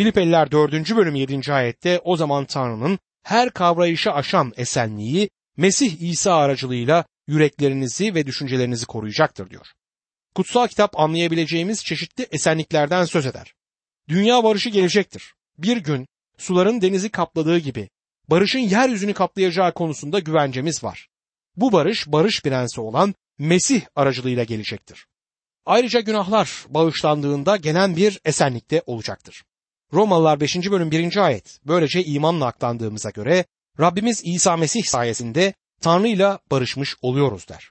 Filipeliler 4. bölüm 7. ayette o zaman Tanrı'nın her kavrayışı aşan esenliği Mesih İsa aracılığıyla yüreklerinizi ve düşüncelerinizi koruyacaktır diyor. Kutsal kitap anlayabileceğimiz çeşitli esenliklerden söz eder. Dünya barışı gelecektir. Bir gün suların denizi kapladığı gibi barışın yeryüzünü kaplayacağı konusunda güvencemiz var. Bu barış barış prensi olan Mesih aracılığıyla gelecektir. Ayrıca günahlar bağışlandığında gelen bir esenlikte olacaktır. Romalılar 5. bölüm 1. ayet. Böylece imanla aklandığımıza göre Rabbimiz İsa Mesih sayesinde Tanrı ile barışmış oluyoruz der.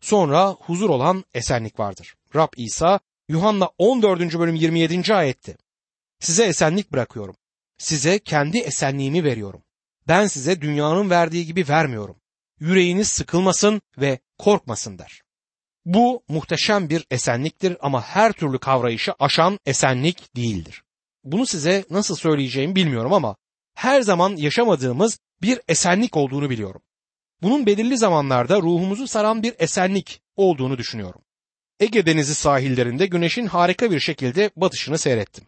Sonra huzur olan esenlik vardır. Rab İsa Yuhanna 14. bölüm 27. ayetti. Size esenlik bırakıyorum. Size kendi esenliğimi veriyorum. Ben size dünyanın verdiği gibi vermiyorum. Yüreğiniz sıkılmasın ve korkmasın der. Bu muhteşem bir esenliktir ama her türlü kavrayışı aşan esenlik değildir. Bunu size nasıl söyleyeceğimi bilmiyorum ama her zaman yaşamadığımız bir esenlik olduğunu biliyorum. Bunun belirli zamanlarda ruhumuzu saran bir esenlik olduğunu düşünüyorum. Ege Denizi sahillerinde güneşin harika bir şekilde batışını seyrettim.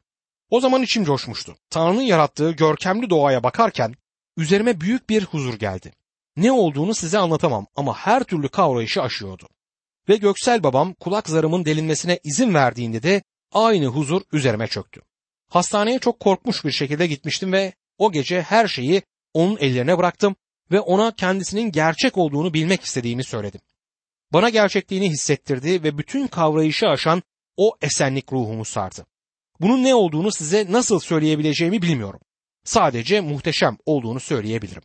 O zaman içim coşmuştu. Tanrı'nın yarattığı görkemli doğaya bakarken üzerime büyük bir huzur geldi. Ne olduğunu size anlatamam ama her türlü kavrayışı aşıyordu. Ve göksel babam kulak zarımın delinmesine izin verdiğinde de aynı huzur üzerime çöktü. Hastaneye çok korkmuş bir şekilde gitmiştim ve o gece her şeyi onun ellerine bıraktım ve ona kendisinin gerçek olduğunu bilmek istediğimi söyledim. Bana gerçekliğini hissettirdi ve bütün kavrayışı aşan o esenlik ruhumu sardı. Bunun ne olduğunu size nasıl söyleyebileceğimi bilmiyorum. Sadece muhteşem olduğunu söyleyebilirim.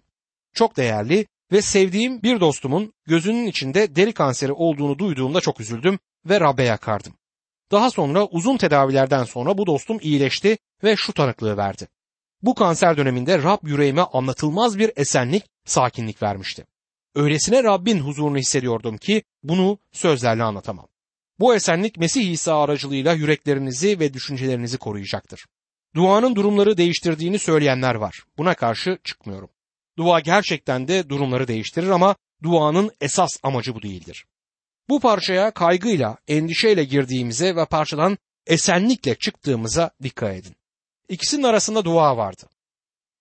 Çok değerli ve sevdiğim bir dostumun gözünün içinde deri kanseri olduğunu duyduğumda çok üzüldüm ve Rab'be yakardım. Daha sonra uzun tedavilerden sonra bu dostum iyileşti ve şu tanıklığı verdi. Bu kanser döneminde Rab yüreğime anlatılmaz bir esenlik, sakinlik vermişti. Öylesine Rabbin huzurunu hissediyordum ki bunu sözlerle anlatamam. Bu esenlik Mesih İsa aracılığıyla yüreklerinizi ve düşüncelerinizi koruyacaktır. Duanın durumları değiştirdiğini söyleyenler var. Buna karşı çıkmıyorum. Dua gerçekten de durumları değiştirir ama duanın esas amacı bu değildir. Bu parçaya kaygıyla, endişeyle girdiğimize ve parçadan esenlikle çıktığımıza dikkat edin. İkisinin arasında dua vardı.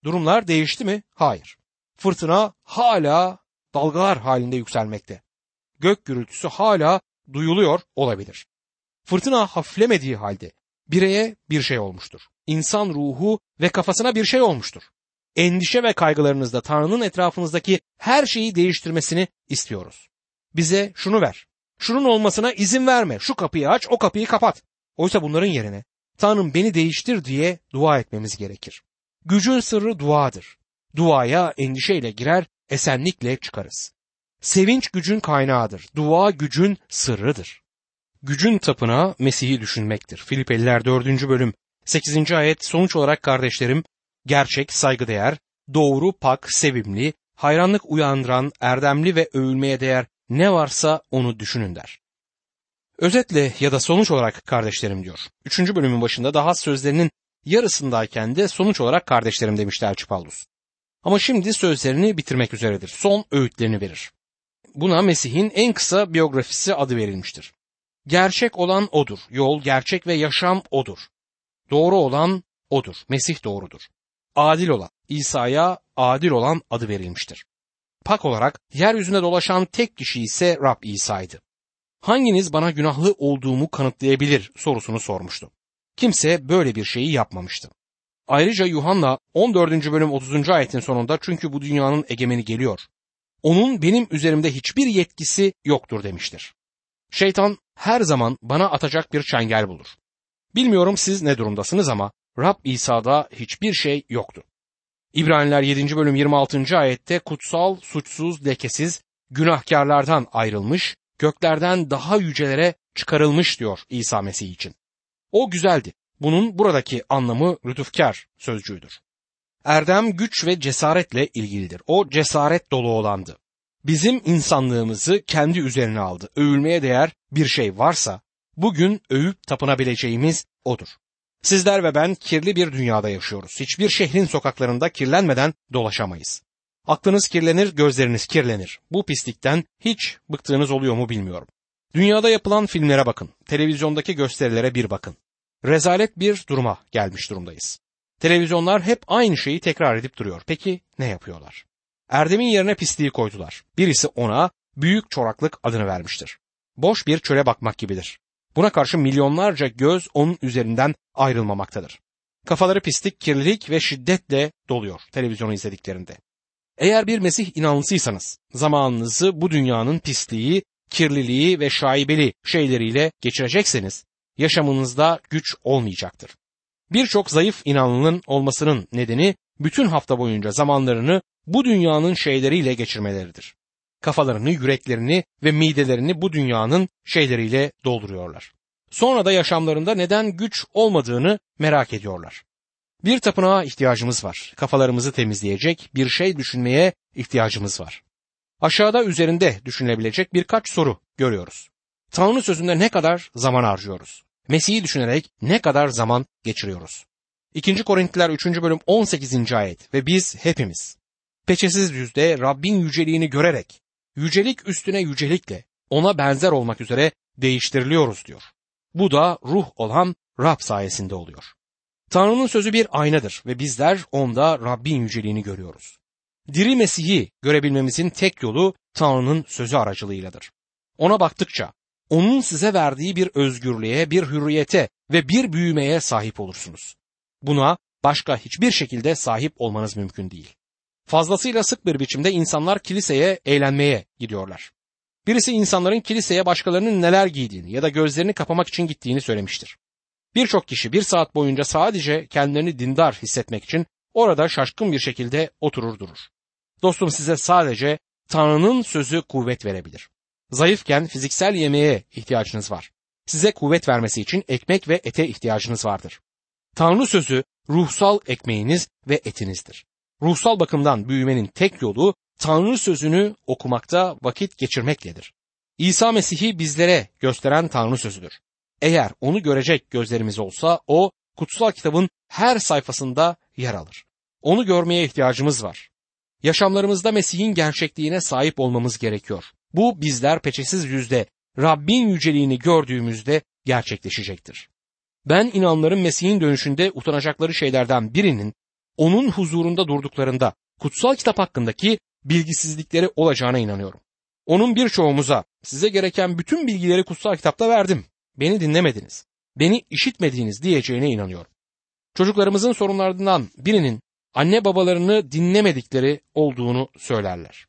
Durumlar değişti mi? Hayır. Fırtına hala dalgalar halinde yükselmekte. Gök gürültüsü hala duyuluyor olabilir. Fırtına hafiflemediği halde bireye bir şey olmuştur. İnsan ruhu ve kafasına bir şey olmuştur. Endişe ve kaygılarınızda Tanrı'nın etrafınızdaki her şeyi değiştirmesini istiyoruz. Bize şunu ver. Şunun olmasına izin verme. Şu kapıyı aç, o kapıyı kapat. Oysa bunların yerine Tanrım beni değiştir diye dua etmemiz gerekir. Gücün sırrı duadır. Duaya endişeyle girer, esenlikle çıkarız. Sevinç gücün kaynağıdır. Dua gücün sırrıdır. Gücün tapınağı Mesih'i düşünmektir. Filipeliler 4. bölüm 8. ayet sonuç olarak kardeşlerim gerçek, saygıdeğer, doğru, pak, sevimli, hayranlık uyandıran, erdemli ve övülmeye değer ne varsa onu düşünün der. Özetle ya da sonuç olarak kardeşlerim diyor. Üçüncü bölümün başında daha sözlerinin yarısındayken de sonuç olarak kardeşlerim demişti Elçi Paulus. Ama şimdi sözlerini bitirmek üzeredir. Son öğütlerini verir. Buna Mesih'in en kısa biyografisi adı verilmiştir. Gerçek olan odur. Yol, gerçek ve yaşam odur. Doğru olan odur. Mesih doğrudur. Adil olan, İsa'ya adil olan adı verilmiştir. Pak olarak yeryüzünde dolaşan tek kişi ise Rab İsa'ydı. Hanginiz bana günahlı olduğumu kanıtlayabilir sorusunu sormuştu. Kimse böyle bir şeyi yapmamıştı. Ayrıca Yuhanna 14. bölüm 30. ayetin sonunda çünkü bu dünyanın egemeni geliyor. Onun benim üzerimde hiçbir yetkisi yoktur demiştir. Şeytan her zaman bana atacak bir çengel bulur. Bilmiyorum siz ne durumdasınız ama Rab İsa'da hiçbir şey yoktu. İbraniler 7. bölüm 26. ayette kutsal, suçsuz, lekesiz, günahkarlardan ayrılmış, göklerden daha yücelere çıkarılmış diyor İsa Mesih için. O güzeldi. Bunun buradaki anlamı lütufkar sözcüğüdür. Erdem güç ve cesaretle ilgilidir. O cesaret dolu olandı. Bizim insanlığımızı kendi üzerine aldı. Övülmeye değer bir şey varsa bugün övüp tapınabileceğimiz odur. Sizler ve ben kirli bir dünyada yaşıyoruz. Hiçbir şehrin sokaklarında kirlenmeden dolaşamayız. Aklınız kirlenir, gözleriniz kirlenir. Bu pislikten hiç bıktığınız oluyor mu bilmiyorum. Dünyada yapılan filmlere bakın, televizyondaki gösterilere bir bakın. Rezalet bir duruma gelmiş durumdayız. Televizyonlar hep aynı şeyi tekrar edip duruyor. Peki ne yapıyorlar? Erdem'in yerine pisliği koydular. Birisi ona büyük çoraklık adını vermiştir. Boş bir çöle bakmak gibidir. Buna karşı milyonlarca göz onun üzerinden ayrılmamaktadır. Kafaları pislik, kirlilik ve şiddetle doluyor televizyonu izlediklerinde. Eğer bir Mesih inanlısıysanız zamanınızı bu dünyanın pisliği, kirliliği ve şaibeli şeyleriyle geçirecekseniz yaşamınızda güç olmayacaktır. Birçok zayıf inanlının olmasının nedeni bütün hafta boyunca zamanlarını bu dünyanın şeyleriyle geçirmeleridir. Kafalarını, yüreklerini ve midelerini bu dünyanın şeyleriyle dolduruyorlar. Sonra da yaşamlarında neden güç olmadığını merak ediyorlar. Bir tapınağa ihtiyacımız var. Kafalarımızı temizleyecek bir şey düşünmeye ihtiyacımız var. Aşağıda üzerinde düşünülebilecek birkaç soru görüyoruz. Tanrı sözünde ne kadar zaman harcıyoruz? Mesih'i düşünerek ne kadar zaman geçiriyoruz? 2. Korintliler 3. bölüm 18. ayet ve biz hepimiz peçesiz yüzde Rabbin yüceliğini görerek yücelik üstüne yücelikle ona benzer olmak üzere değiştiriliyoruz diyor. Bu da ruh olan Rab sayesinde oluyor. Tanrı'nın sözü bir aynadır ve bizler onda Rabbin yüceliğini görüyoruz. Diri Mesih'i görebilmemizin tek yolu Tanrı'nın sözü aracılığıyladır. Ona baktıkça onun size verdiği bir özgürlüğe, bir hürriyete ve bir büyümeye sahip olursunuz. Buna başka hiçbir şekilde sahip olmanız mümkün değil. Fazlasıyla sık bir biçimde insanlar kiliseye eğlenmeye gidiyorlar. Birisi insanların kiliseye başkalarının neler giydiğini ya da gözlerini kapamak için gittiğini söylemiştir. Birçok kişi bir saat boyunca sadece kendilerini dindar hissetmek için orada şaşkın bir şekilde oturur durur. Dostum size sadece Tanrı'nın sözü kuvvet verebilir. Zayıfken fiziksel yemeğe ihtiyacınız var. Size kuvvet vermesi için ekmek ve ete ihtiyacınız vardır. Tanrı sözü ruhsal ekmeğiniz ve etinizdir. Ruhsal bakımdan büyümenin tek yolu Tanrı sözünü okumakta vakit geçirmekledir. İsa Mesih'i bizlere gösteren Tanrı sözüdür. Eğer onu görecek gözlerimiz olsa o kutsal kitabın her sayfasında yer alır. Onu görmeye ihtiyacımız var. Yaşamlarımızda Mesih'in gerçekliğine sahip olmamız gerekiyor. Bu bizler peçesiz yüzde Rabbin yüceliğini gördüğümüzde gerçekleşecektir. Ben inanların Mesih'in dönüşünde utanacakları şeylerden birinin onun huzurunda durduklarında kutsal kitap hakkındaki bilgisizlikleri olacağına inanıyorum. Onun birçoğumuza size gereken bütün bilgileri kutsal kitapta verdim. Beni dinlemediniz. Beni işitmediğiniz diyeceğine inanıyorum. Çocuklarımızın sorunlarından birinin anne babalarını dinlemedikleri olduğunu söylerler.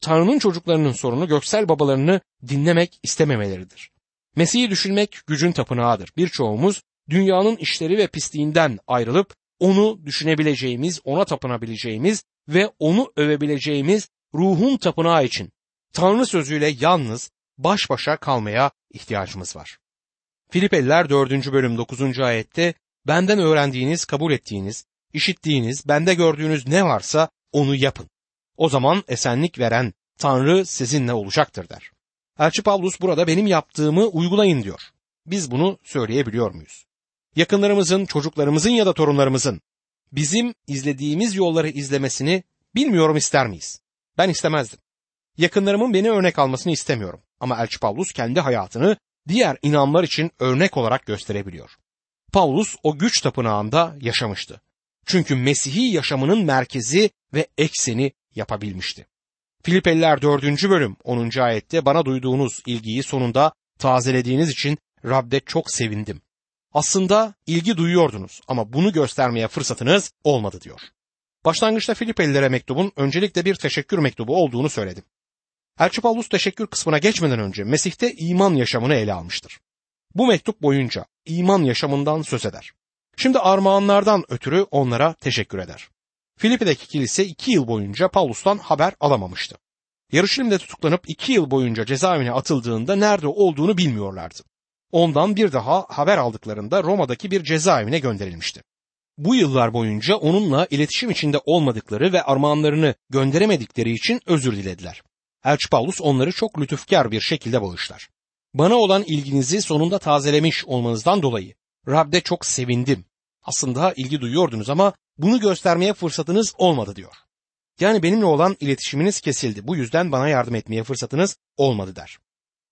Tanrı'nın çocuklarının sorunu göksel babalarını dinlemek istememeleridir. Mesih'i düşünmek gücün tapınağıdır. Birçoğumuz dünyanın işleri ve pisliğinden ayrılıp onu düşünebileceğimiz, ona tapınabileceğimiz ve onu övebileceğimiz ruhun tapınağı için Tanrı sözüyle yalnız baş başa kalmaya ihtiyacımız var. Filipeliler 4. bölüm 9. ayette benden öğrendiğiniz, kabul ettiğiniz, işittiğiniz, bende gördüğünüz ne varsa onu yapın. O zaman esenlik veren Tanrı sizinle olacaktır der. Elçi Pavlus burada benim yaptığımı uygulayın diyor. Biz bunu söyleyebiliyor muyuz? Yakınlarımızın, çocuklarımızın ya da torunlarımızın bizim izlediğimiz yolları izlemesini bilmiyorum ister miyiz? Ben istemezdim. Yakınlarımın beni örnek almasını istemiyorum. Ama Elçi Pavlus kendi hayatını diğer inanlar için örnek olarak gösterebiliyor. Pavlus o güç tapınağında yaşamıştı. Çünkü Mesih'i yaşamının merkezi ve ekseni yapabilmişti. Filipeliler 4. bölüm 10. ayette bana duyduğunuz ilgiyi sonunda tazelediğiniz için Rab'de çok sevindim. Aslında ilgi duyuyordunuz ama bunu göstermeye fırsatınız olmadı diyor. Başlangıçta Filipelilere mektubun öncelikle bir teşekkür mektubu olduğunu söyledim. Elçi Paulus teşekkür kısmına geçmeden önce Mesih'te iman yaşamını ele almıştır. Bu mektup boyunca iman yaşamından söz eder. Şimdi armağanlardan ötürü onlara teşekkür eder. Filipi'deki kilise iki yıl boyunca Paulus'tan haber alamamıştı. Yarışilim'de tutuklanıp iki yıl boyunca cezaevine atıldığında nerede olduğunu bilmiyorlardı. Ondan bir daha haber aldıklarında Roma'daki bir cezaevine gönderilmişti. Bu yıllar boyunca onunla iletişim içinde olmadıkları ve armağanlarını gönderemedikleri için özür dilediler. Elçi Paulus onları çok lütufkar bir şekilde bağışlar. Bana olan ilginizi sonunda tazelemiş olmanızdan dolayı Rab'de çok sevindim. Aslında ilgi duyuyordunuz ama bunu göstermeye fırsatınız olmadı diyor. Yani benimle olan iletişiminiz kesildi. Bu yüzden bana yardım etmeye fırsatınız olmadı der.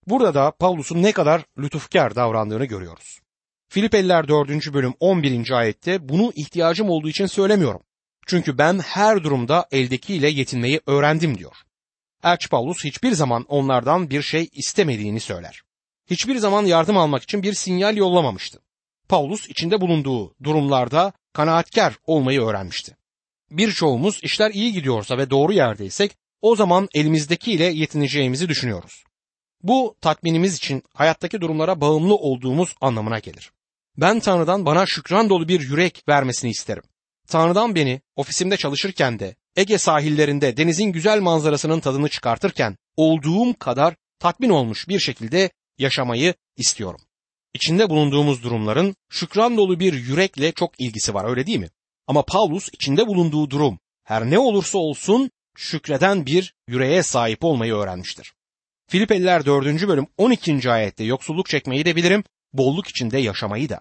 Burada da Pavlus'un ne kadar lütufkar davrandığını görüyoruz. Filipeliler 4. bölüm 11. ayette bunu ihtiyacım olduğu için söylemiyorum. Çünkü ben her durumda eldekiyle yetinmeyi öğrendim diyor. Elçi Paulus hiçbir zaman onlardan bir şey istemediğini söyler. Hiçbir zaman yardım almak için bir sinyal yollamamıştı. Paulus içinde bulunduğu durumlarda kanaatkar olmayı öğrenmişti. Birçoğumuz işler iyi gidiyorsa ve doğru yerdeysek o zaman elimizdekiyle yetineceğimizi düşünüyoruz. Bu tatminimiz için hayattaki durumlara bağımlı olduğumuz anlamına gelir. Ben Tanrı'dan bana şükran dolu bir yürek vermesini isterim. Tanrı'dan beni ofisimde çalışırken de Ege sahillerinde denizin güzel manzarasının tadını çıkartırken olduğum kadar tatmin olmuş bir şekilde yaşamayı istiyorum. İçinde bulunduğumuz durumların şükran dolu bir yürekle çok ilgisi var öyle değil mi? Ama Paulus içinde bulunduğu durum her ne olursa olsun şükreden bir yüreğe sahip olmayı öğrenmiştir. Filipeliler 4. bölüm 12. ayette yoksulluk çekmeyi de bilirim, bolluk içinde yaşamayı da.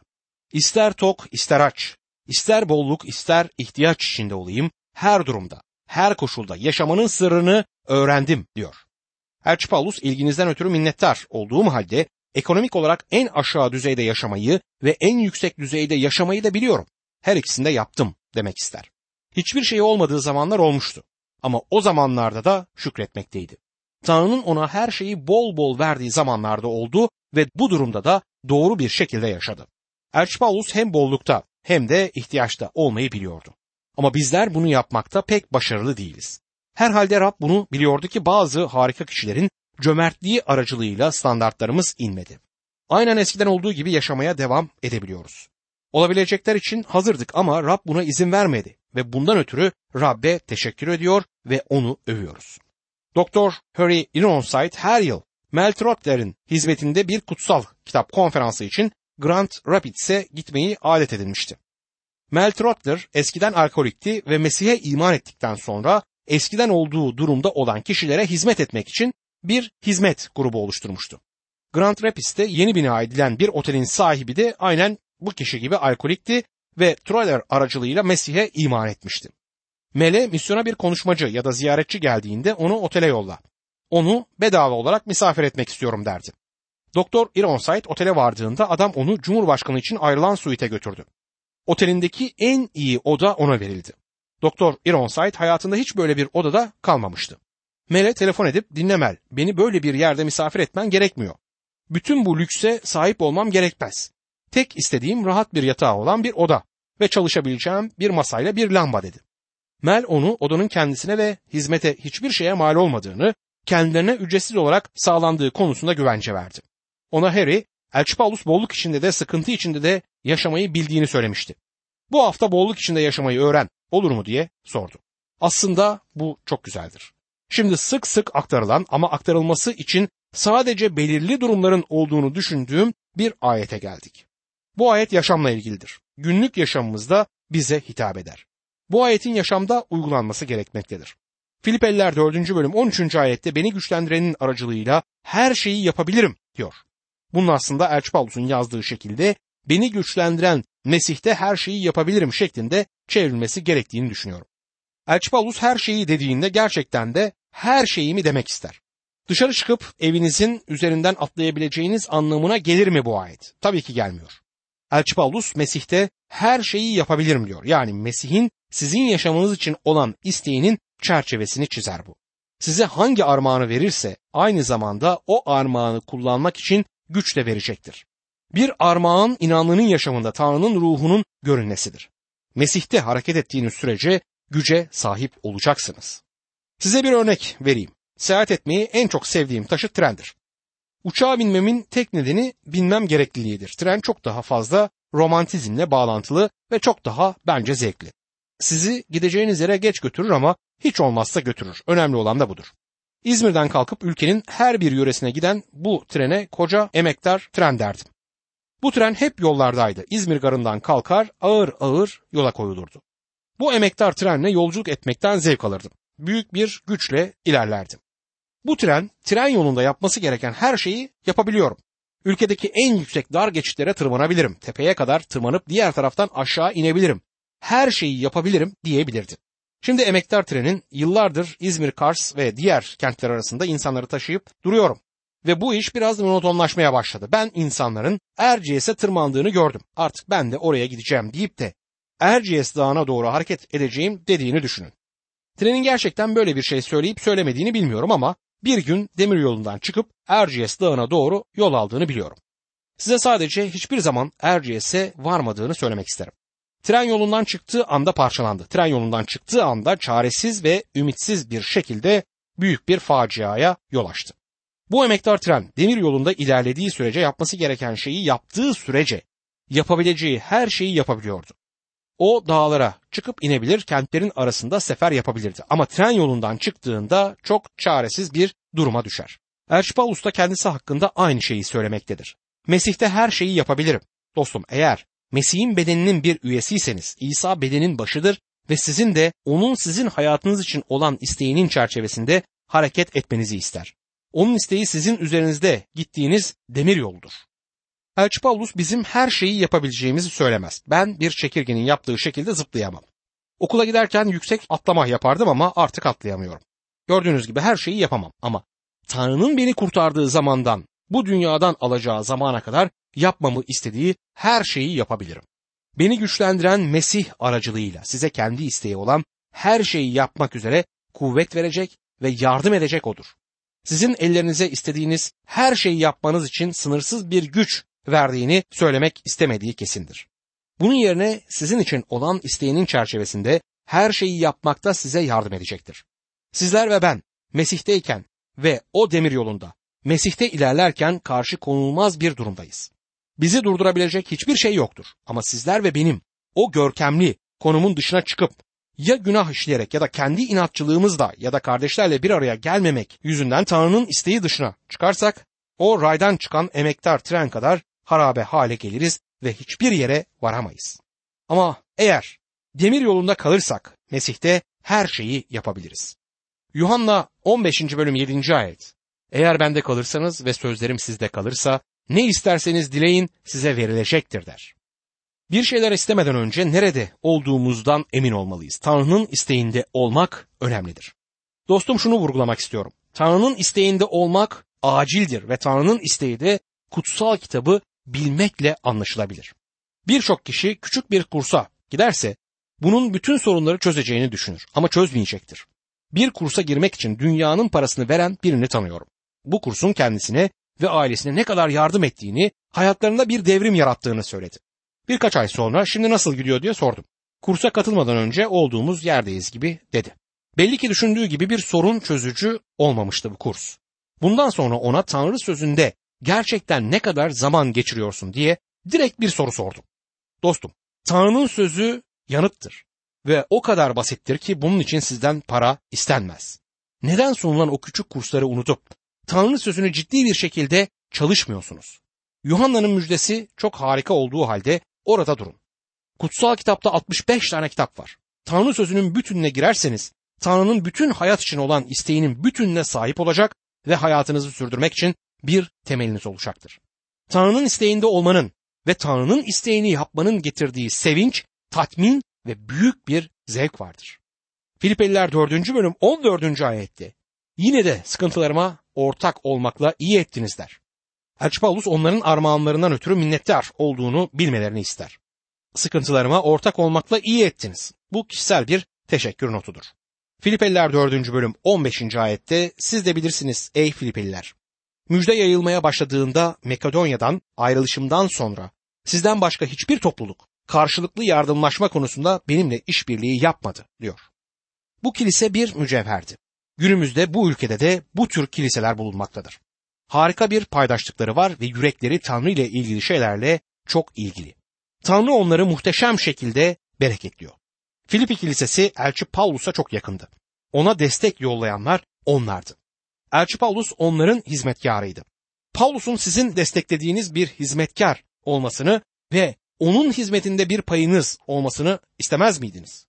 İster tok, ister aç, ister bolluk, ister ihtiyaç içinde olayım, her durumda, her koşulda yaşamanın sırrını öğrendim diyor. Elçi Paulus ilginizden ötürü minnettar olduğum halde ekonomik olarak en aşağı düzeyde yaşamayı ve en yüksek düzeyde yaşamayı da biliyorum. Her ikisini de yaptım demek ister. Hiçbir şey olmadığı zamanlar olmuştu. Ama o zamanlarda da şükretmekteydi. Tanrı'nın ona her şeyi bol bol verdiği zamanlarda oldu ve bu durumda da doğru bir şekilde yaşadı. Elçi Paulus hem bollukta hem de ihtiyaçta olmayı biliyordu. Ama bizler bunu yapmakta pek başarılı değiliz. Herhalde Rab bunu biliyordu ki bazı harika kişilerin cömertliği aracılığıyla standartlarımız inmedi. Aynen eskiden olduğu gibi yaşamaya devam edebiliyoruz. Olabilecekler için hazırdık ama Rab buna izin vermedi ve bundan ötürü Rab'be teşekkür ediyor ve onu övüyoruz. Doktor Harry Ironside her yıl Mel Trotler'in hizmetinde bir kutsal kitap konferansı için Grand Rapids'e gitmeyi adet edinmişti. Mel Trotter eskiden alkolikti ve Mesih'e iman ettikten sonra eskiden olduğu durumda olan kişilere hizmet etmek için bir hizmet grubu oluşturmuştu. Grand Rapids'te yeni bina edilen bir otelin sahibi de aynen bu kişi gibi alkolikti ve Troller aracılığıyla Mesih'e iman etmişti. Mele misyona bir konuşmacı ya da ziyaretçi geldiğinde onu otele yolla. Onu bedava olarak misafir etmek istiyorum derdi. Doktor Ironside otele vardığında adam onu Cumhurbaşkanı için ayrılan suite götürdü. Otelindeki en iyi oda ona verildi. Doktor Ironside hayatında hiç böyle bir odada kalmamıştı. Mel'e telefon edip dinlemel beni böyle bir yerde misafir etmen gerekmiyor. Bütün bu lükse sahip olmam gerekmez. Tek istediğim rahat bir yatağı olan bir oda ve çalışabileceğim bir masayla bir lamba dedi. Mel onu odanın kendisine ve hizmete hiçbir şeye mal olmadığını, kendilerine ücretsiz olarak sağlandığı konusunda güvence verdi. Ona Harry, Elçi Paulus bolluk içinde de sıkıntı içinde de yaşamayı bildiğini söylemişti. Bu hafta bolluk içinde yaşamayı öğren olur mu diye sordu. Aslında bu çok güzeldir. Şimdi sık sık aktarılan ama aktarılması için sadece belirli durumların olduğunu düşündüğüm bir ayete geldik. Bu ayet yaşamla ilgilidir. Günlük yaşamımızda bize hitap eder. Bu ayetin yaşamda uygulanması gerekmektedir. Filipeliler 4. bölüm 13. ayette beni güçlendirenin aracılığıyla her şeyi yapabilirim diyor. Bunun aslında Elçi Paulus'un yazdığı şekilde beni güçlendiren Mesih'te her şeyi yapabilirim şeklinde çevrilmesi gerektiğini düşünüyorum. Elçi Paulus her şeyi dediğinde gerçekten de her şeyimi demek ister. Dışarı çıkıp evinizin üzerinden atlayabileceğiniz anlamına gelir mi bu ayet? Tabii ki gelmiyor. Elçi Paulus Mesih'te her şeyi yapabilirim diyor. Yani Mesih'in sizin yaşamınız için olan isteğinin çerçevesini çizer bu. Size hangi armağanı verirse aynı zamanda o armağanı kullanmak için güç de verecektir. Bir armağan inanlının yaşamında Tanrı'nın ruhunun görünmesidir. Mesih'te hareket ettiğiniz sürece güce sahip olacaksınız. Size bir örnek vereyim. Seyahat etmeyi en çok sevdiğim taşıt trendir. Uçağa binmemin tek nedeni binmem gerekliliğidir. Tren çok daha fazla romantizmle bağlantılı ve çok daha bence zevkli. Sizi gideceğiniz yere geç götürür ama hiç olmazsa götürür. Önemli olan da budur. İzmir'den kalkıp ülkenin her bir yöresine giden bu trene koca emektar tren derdim. Bu tren hep yollardaydı. İzmir garından kalkar ağır ağır yola koyulurdu. Bu emektar trenle yolculuk etmekten zevk alırdım. Büyük bir güçle ilerlerdim. Bu tren, tren yolunda yapması gereken her şeyi yapabiliyorum. Ülkedeki en yüksek dar geçitlere tırmanabilirim. Tepeye kadar tırmanıp diğer taraftan aşağı inebilirim. Her şeyi yapabilirim diyebilirdi. Şimdi emektar trenin yıllardır İzmir, Kars ve diğer kentler arasında insanları taşıyıp duruyorum. ve bu iş biraz monotonlaşmaya başladı. Ben insanların Erciyes'e tırmandığını gördüm. Artık ben de oraya gideceğim deyip de Erciyes Dağı'na doğru hareket edeceğim dediğini düşünün. Trenin gerçekten böyle bir şey söyleyip söylemediğini bilmiyorum ama bir gün demiryolundan çıkıp Erciyes Dağı'na doğru yol aldığını biliyorum. Size sadece hiçbir zaman Erciyes'e varmadığını söylemek isterim. Tren yolundan çıktığı anda parçalandı. Tren yolundan çıktığı anda çaresiz ve ümitsiz bir şekilde büyük bir faciaya yol açtı. Bu emektar tren demir yolunda ilerlediği sürece yapması gereken şeyi yaptığı sürece yapabileceği her şeyi yapabiliyordu. O dağlara çıkıp inebilir, kentlerin arasında sefer yapabilirdi. Ama tren yolundan çıktığında çok çaresiz bir duruma düşer. Elçi Paulus da kendisi hakkında aynı şeyi söylemektedir. Mesih'te her şeyi yapabilirim. Dostum eğer Mesih'in bedeninin bir üyesiyseniz İsa bedenin başıdır ve sizin de onun sizin hayatınız için olan isteğinin çerçevesinde hareket etmenizi ister. Onun isteği sizin üzerinizde gittiğiniz demir yoldur. Elçi Paulus bizim her şeyi yapabileceğimizi söylemez. Ben bir çekirgenin yaptığı şekilde zıplayamam. Okula giderken yüksek atlama yapardım ama artık atlayamıyorum. Gördüğünüz gibi her şeyi yapamam ama Tanrı'nın beni kurtardığı zamandan bu dünyadan alacağı zamana kadar yapmamı istediği her şeyi yapabilirim. Beni güçlendiren Mesih aracılığıyla size kendi isteği olan her şeyi yapmak üzere kuvvet verecek ve yardım edecek odur. Sizin ellerinize istediğiniz her şeyi yapmanız için sınırsız bir güç verdiğini söylemek istemediği kesindir. Bunun yerine sizin için olan isteğinin çerçevesinde her şeyi yapmakta size yardım edecektir. Sizler ve ben Mesih'teyken ve o demir yolunda Mesih'te ilerlerken karşı konulmaz bir durumdayız. Bizi durdurabilecek hiçbir şey yoktur. Ama sizler ve benim o görkemli konumun dışına çıkıp ya günah işleyerek ya da kendi inatçılığımızla ya da kardeşlerle bir araya gelmemek yüzünden Tanrı'nın isteği dışına çıkarsak o raydan çıkan emektar tren kadar harabe hale geliriz ve hiçbir yere varamayız. Ama eğer demir yolunda kalırsak Mesih'te her şeyi yapabiliriz. Yuhanna 15. bölüm 7. ayet. Eğer bende kalırsanız ve sözlerim sizde kalırsa ne isterseniz dileyin size verilecektir der. Bir şeyler istemeden önce nerede olduğumuzdan emin olmalıyız. Tanrı'nın isteğinde olmak önemlidir. Dostum şunu vurgulamak istiyorum. Tanrı'nın isteğinde olmak acildir ve Tanrı'nın isteği de kutsal kitabı bilmekle anlaşılabilir. Birçok kişi küçük bir kursa giderse bunun bütün sorunları çözeceğini düşünür ama çözmeyecektir. Bir kursa girmek için dünyanın parasını veren birini tanıyorum. Bu kursun kendisine ve ailesine ne kadar yardım ettiğini, hayatlarında bir devrim yarattığını söyledi. Birkaç ay sonra şimdi nasıl gidiyor diye sordum. Kursa katılmadan önce olduğumuz yerdeyiz gibi dedi. Belli ki düşündüğü gibi bir sorun çözücü olmamıştı bu kurs. Bundan sonra ona Tanrı sözünde gerçekten ne kadar zaman geçiriyorsun diye direkt bir soru sordum. Dostum, Tanrı'nın sözü yanıttır ve o kadar basittir ki bunun için sizden para istenmez. Neden sunulan o küçük kursları unutup Tanrı sözünü ciddi bir şekilde çalışmıyorsunuz? Yuhanna'nın müjdesi çok harika olduğu halde orada durun. Kutsal kitapta 65 tane kitap var. Tanrı sözünün bütününe girerseniz Tanrı'nın bütün hayat için olan isteğinin bütününe sahip olacak ve hayatınızı sürdürmek için bir temeliniz olacaktır. Tanrı'nın isteğinde olmanın ve Tanrı'nın isteğini yapmanın getirdiği sevinç, tatmin ve büyük bir zevk vardır. Filipeliler 4. bölüm 14. ayette yine de sıkıntılarıma ortak olmakla iyi ettiniz der. Elçi Paulus onların armağanlarından ötürü minnettar olduğunu bilmelerini ister. Sıkıntılarıma ortak olmakla iyi ettiniz. Bu kişisel bir teşekkür notudur. Filipeliler 4. bölüm 15. ayette siz de bilirsiniz ey Filipeliler. Müjde yayılmaya başladığında Makedonya'dan ayrılışımdan sonra sizden başka hiçbir topluluk karşılıklı yardımlaşma konusunda benimle işbirliği yapmadı diyor. Bu kilise bir mücevherdi. Günümüzde bu ülkede de bu tür kiliseler bulunmaktadır. Harika bir paydaşlıkları var ve yürekleri Tanrı ile ilgili şeylerle çok ilgili. Tanrı onları muhteşem şekilde bereketliyor. Filipi Kilisesi Elçi Paulus'a çok yakındı. Ona destek yollayanlar onlardı. Elçi Paulus onların hizmetkarıydı. Paulus'un sizin desteklediğiniz bir hizmetkar olmasını ve onun hizmetinde bir payınız olmasını istemez miydiniz?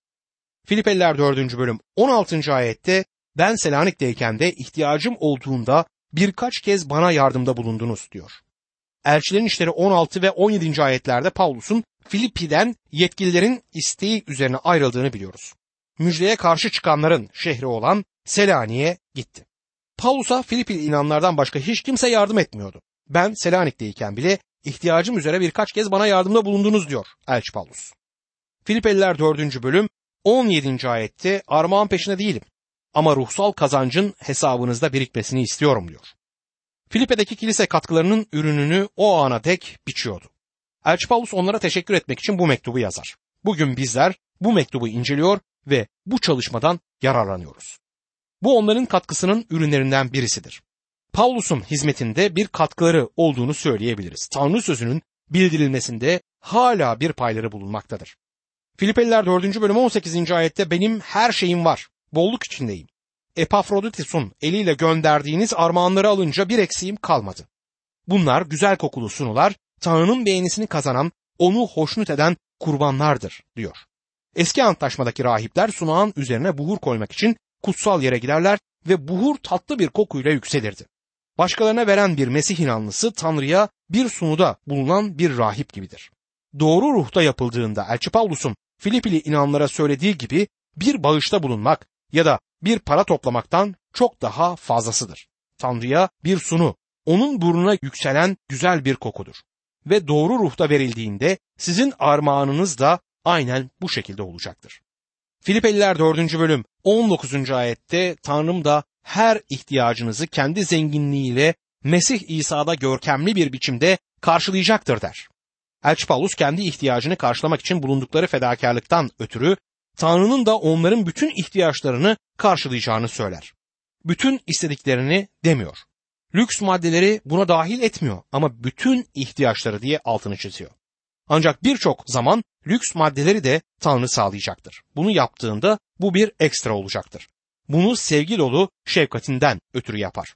Filipeliler 4. bölüm 16. ayette ben Selanik'teyken de ihtiyacım olduğunda birkaç kez bana yardımda bulundunuz diyor. Elçilerin işleri 16 ve 17. ayetlerde Paulus'un Filipi'den yetkililerin isteği üzerine ayrıldığını biliyoruz. Müjdeye karşı çıkanların şehri olan Selanik'e gitti. Paulus'a Filipili inanlardan başka hiç kimse yardım etmiyordu. Ben Selanik'teyken bile ihtiyacım üzere birkaç kez bana yardımda bulundunuz diyor Elçi Paulus. Filipeliler 4. bölüm 17. ayette armağan peşinde değilim ama ruhsal kazancın hesabınızda birikmesini istiyorum diyor. Filipe'deki kilise katkılarının ürününü o ana dek biçiyordu. Elçi Paulus onlara teşekkür etmek için bu mektubu yazar. Bugün bizler bu mektubu inceliyor ve bu çalışmadan yararlanıyoruz. Bu onların katkısının ürünlerinden birisidir. Paulus'un hizmetinde bir katkıları olduğunu söyleyebiliriz. Tanrı sözünün bildirilmesinde hala bir payları bulunmaktadır. Filipeliler 4. bölüm 18. ayette benim her şeyim var, bolluk içindeyim. Epafroditus'un eliyle gönderdiğiniz armağanları alınca bir eksiğim kalmadı. Bunlar güzel kokulu sunular, Tanrı'nın beğenisini kazanan, onu hoşnut eden kurbanlardır diyor. Eski antlaşmadaki rahipler sunağın üzerine buhur koymak için kutsal yere giderler ve buhur tatlı bir kokuyla yükselirdi. Başkalarına veren bir Mesih inanlısı Tanrı'ya bir sunuda bulunan bir rahip gibidir. Doğru ruhta yapıldığında Elçi Paulus'un Filipili inanlara söylediği gibi bir bağışta bulunmak ya da bir para toplamaktan çok daha fazlasıdır. Tanrı'ya bir sunu, onun burnuna yükselen güzel bir kokudur. Ve doğru ruhta verildiğinde sizin armağanınız da aynen bu şekilde olacaktır. Filipeliler 4. bölüm 19. ayette Tanrım da her ihtiyacınızı kendi zenginliğiyle Mesih İsa'da görkemli bir biçimde karşılayacaktır der. Elçi Paulus kendi ihtiyacını karşılamak için bulundukları fedakarlıktan ötürü Tanrı'nın da onların bütün ihtiyaçlarını karşılayacağını söyler. Bütün istediklerini demiyor. Lüks maddeleri buna dahil etmiyor ama bütün ihtiyaçları diye altını çiziyor. Ancak birçok zaman lüks maddeleri de Tanrı sağlayacaktır. Bunu yaptığında bu bir ekstra olacaktır. Bunu sevgi dolu şefkatinden ötürü yapar.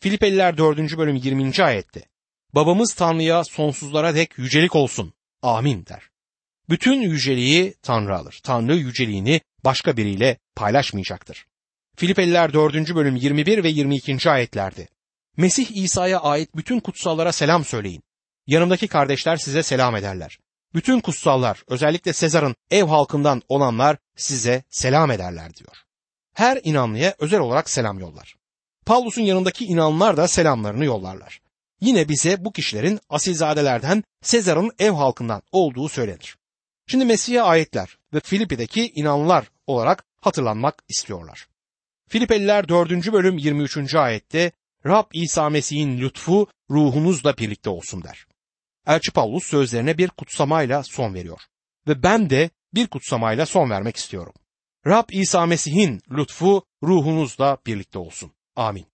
Filipeliler 4. bölüm 20. ayette Babamız Tanrı'ya sonsuzlara dek yücelik olsun. Amin der. Bütün yüceliği Tanrı alır. Tanrı yüceliğini başka biriyle paylaşmayacaktır. Filipeliler 4. bölüm 21 ve 22. ayetlerde Mesih İsa'ya ait bütün kutsallara selam söyleyin. Yanımdaki kardeşler size selam ederler. Bütün kutsallar özellikle Sezar'ın ev halkından olanlar size selam ederler diyor. Her inanlıya özel olarak selam yollar. Pavlus'un yanındaki inanlar da selamlarını yollarlar. Yine bize bu kişilerin asilzadelerden Sezar'ın ev halkından olduğu söylenir. Şimdi Mesih'e ayetler ve Filipi'deki inanlar olarak hatırlanmak istiyorlar. Filipeliler 4. bölüm 23. ayette Rab İsa Mesih'in lütfu ruhunuzla birlikte olsun der. Elçi Paulus sözlerine bir kutsamayla son veriyor. Ve ben de bir kutsamayla son vermek istiyorum. Rab İsa Mesih'in lütfu ruhunuzla birlikte olsun. Amin.